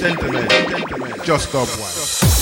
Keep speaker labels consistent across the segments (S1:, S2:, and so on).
S1: Gentlemen, just stop one.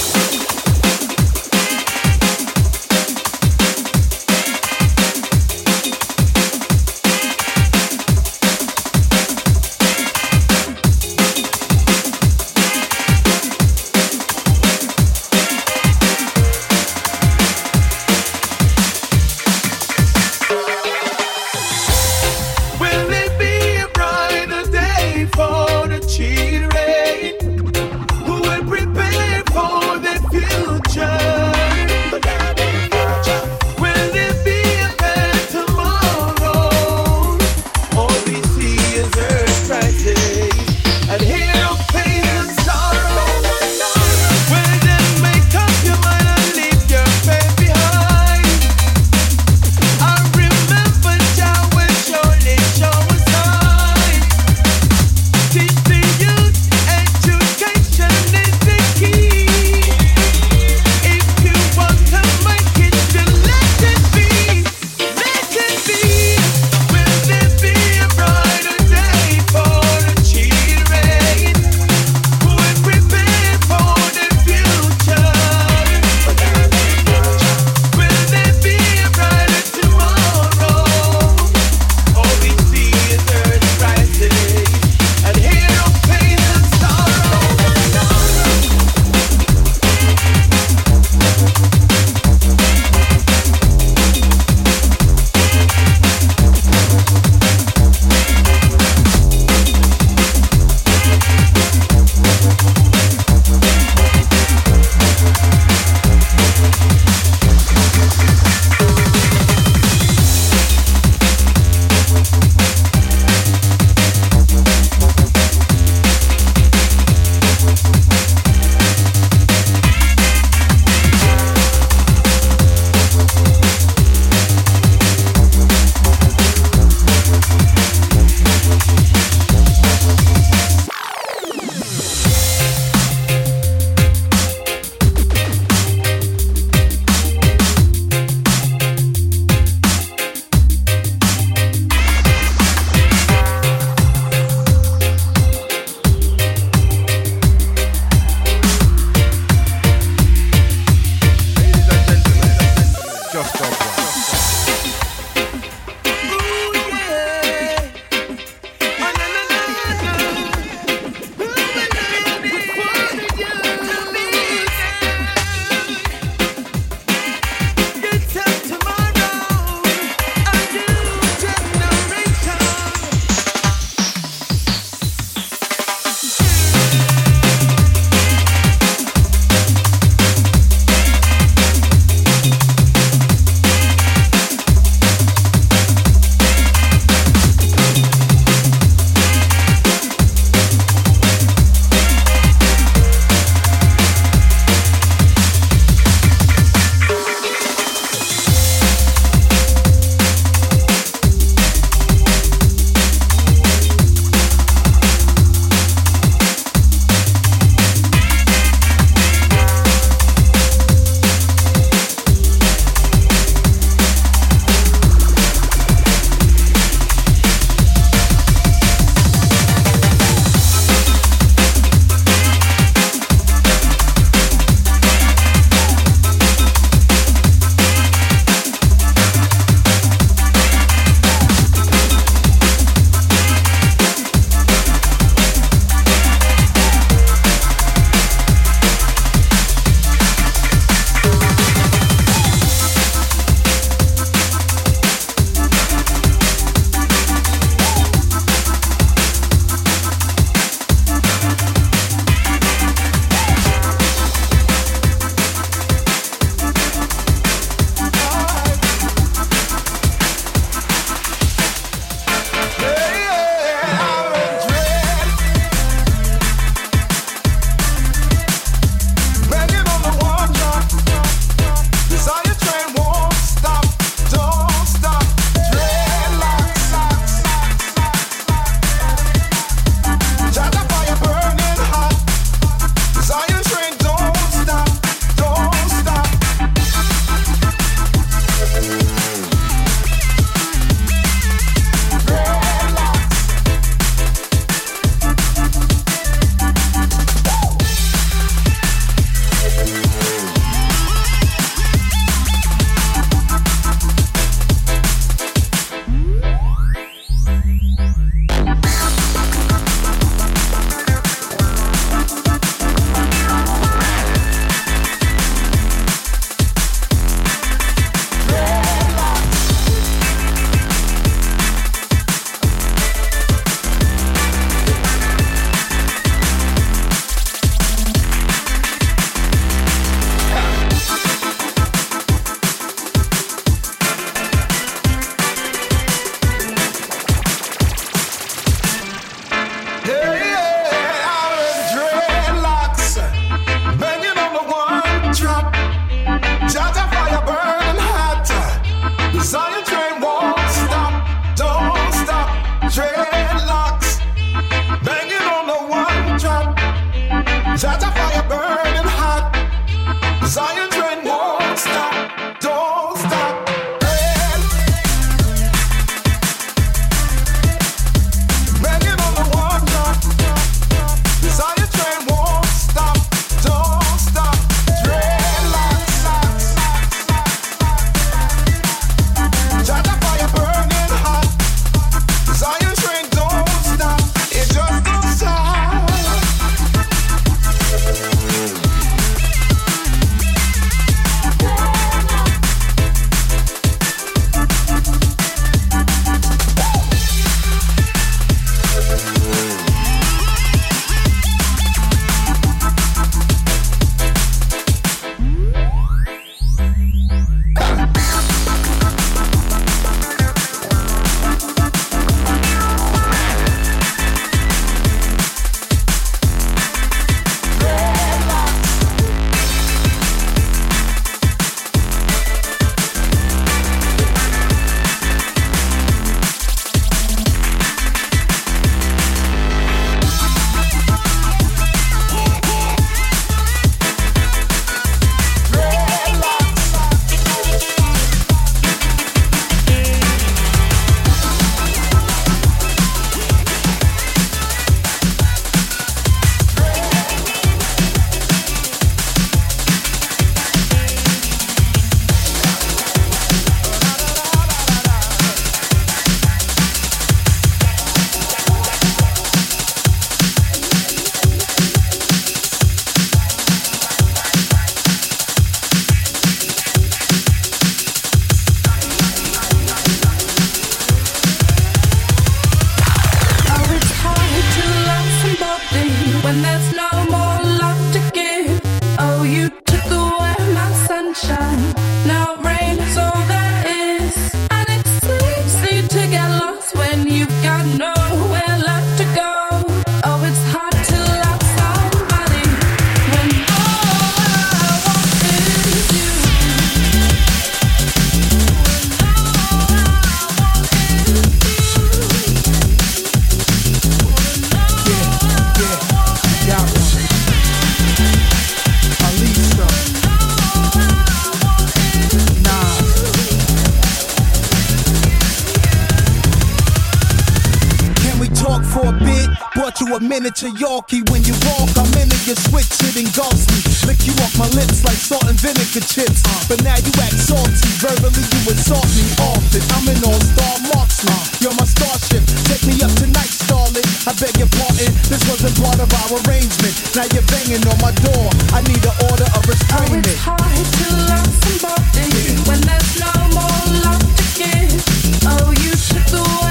S2: Miniature Yorkie when you walk. I'm into your switch, it engulfs me. Lick you off my lips like salt and vinegar chips. But now you act salty, verbally you assault me often. I'm an all-star marksman. You're my starship. Take me up tonight, starlet. I beg your pardon, this wasn't part of our arrangement. Now you're banging on my door. I need an order of restrainment.
S3: Oh, it's hard to love somebody when there's no more love to give. Oh, you took away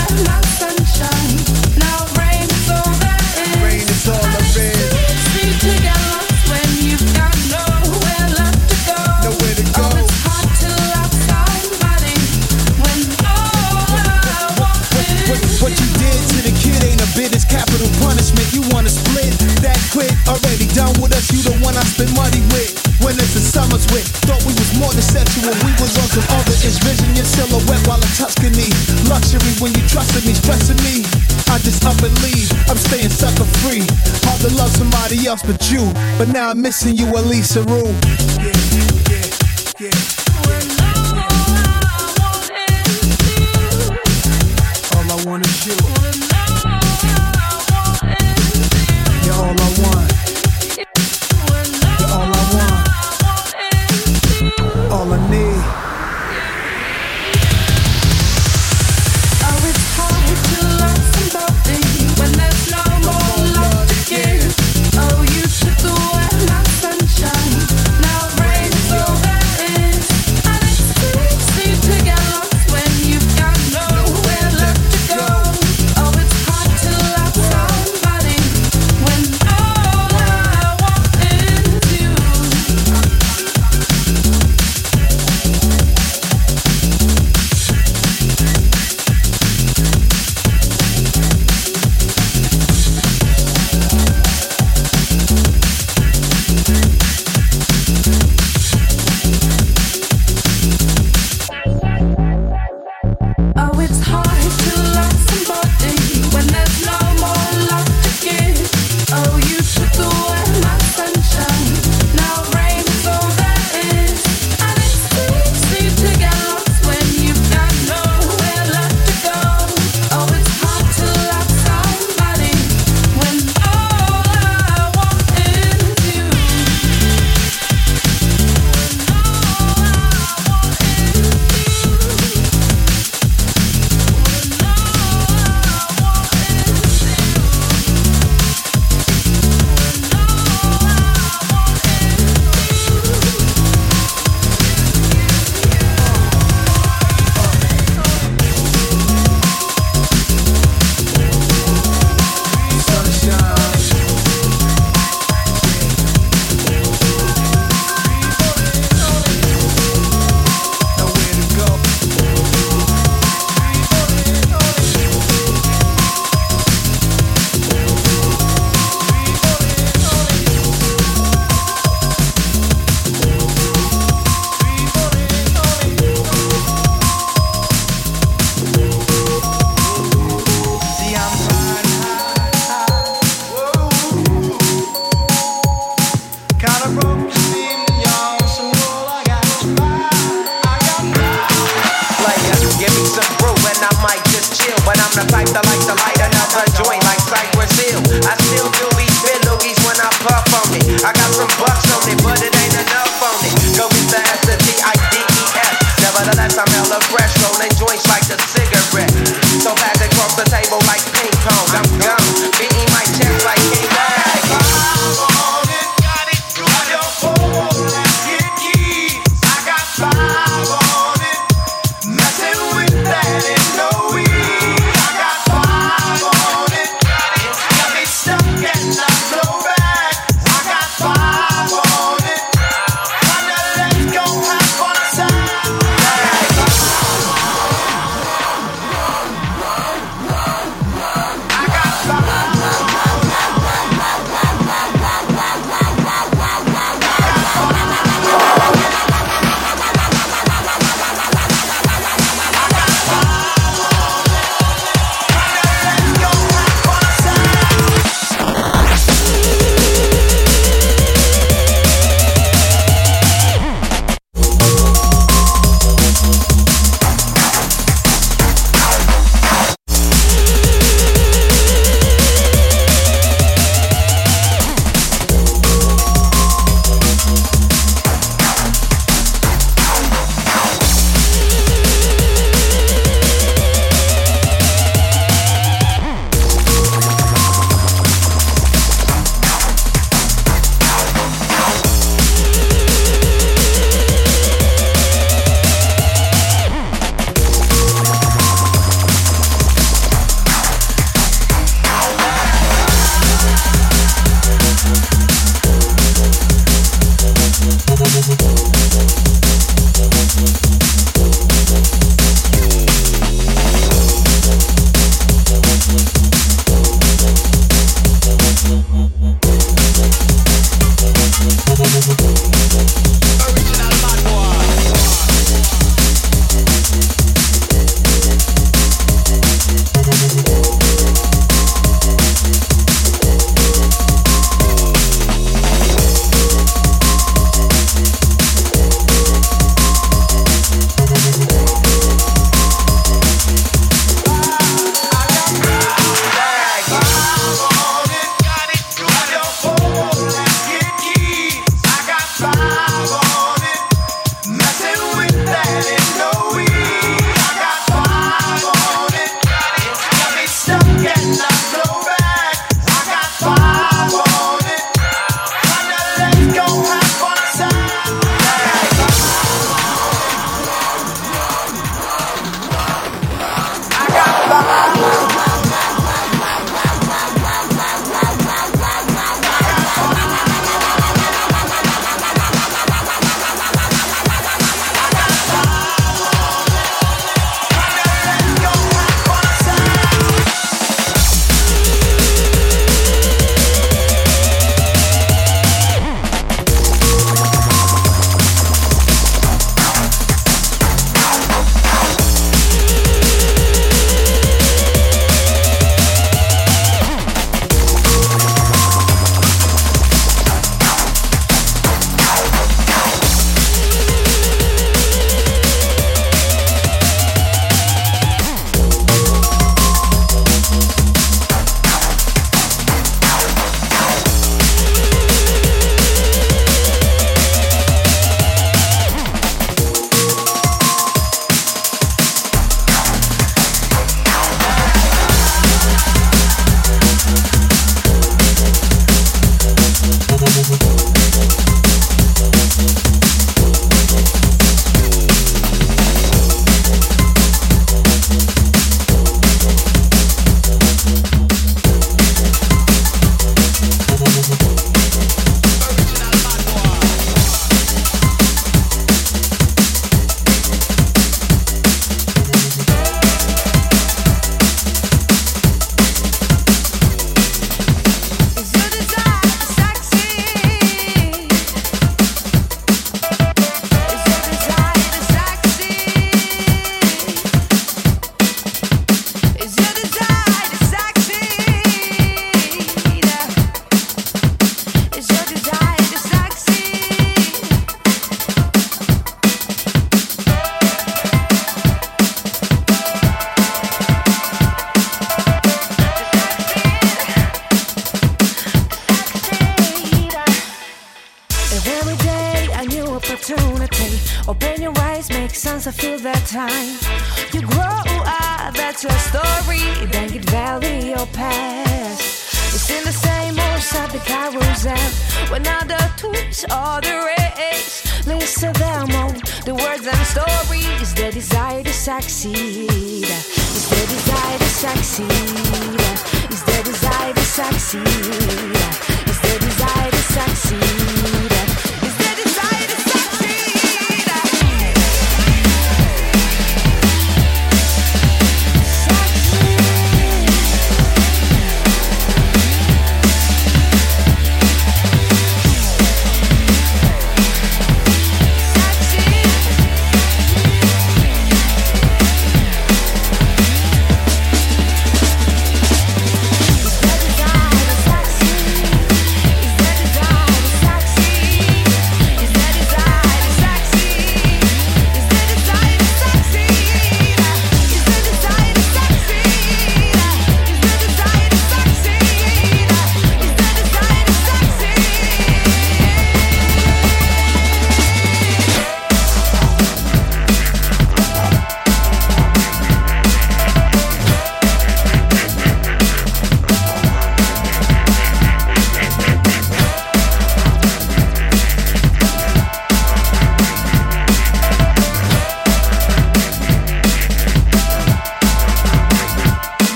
S2: one I spend money with. When it's the summers with, thought we was more than sexual. We was on some other. Vision your silhouette while in Tuscany. Luxury when you trusted me, stressing me. I just up and leave. I'm staying sucker free. Hard to love somebody else but you. But now I'm missing you, Elisa Rue. Yeah, yeah, yeah.
S3: when all I want is you.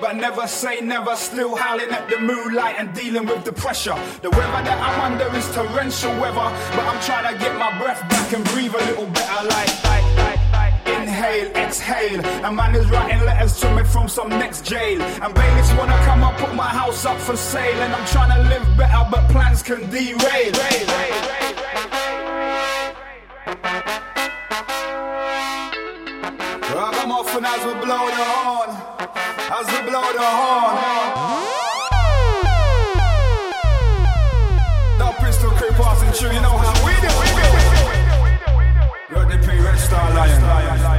S4: But
S5: never say never, still howling at the moonlight and dealing with the pressure. The weather that I'm under is torrential weather, but I'm trying to get my breath back and breathe a little better. Like, like, like, like. Inhale, exhale. A man is writing letters to me from some next jail. And bailiffs wanna come up, put my house up for sale. And I'm trying to live better, but plans can derail. I'm off and as we blow the horn as we blow the horn. Now pistol creep passing through, you know how we do, we do. The
S6: pre-red star lion.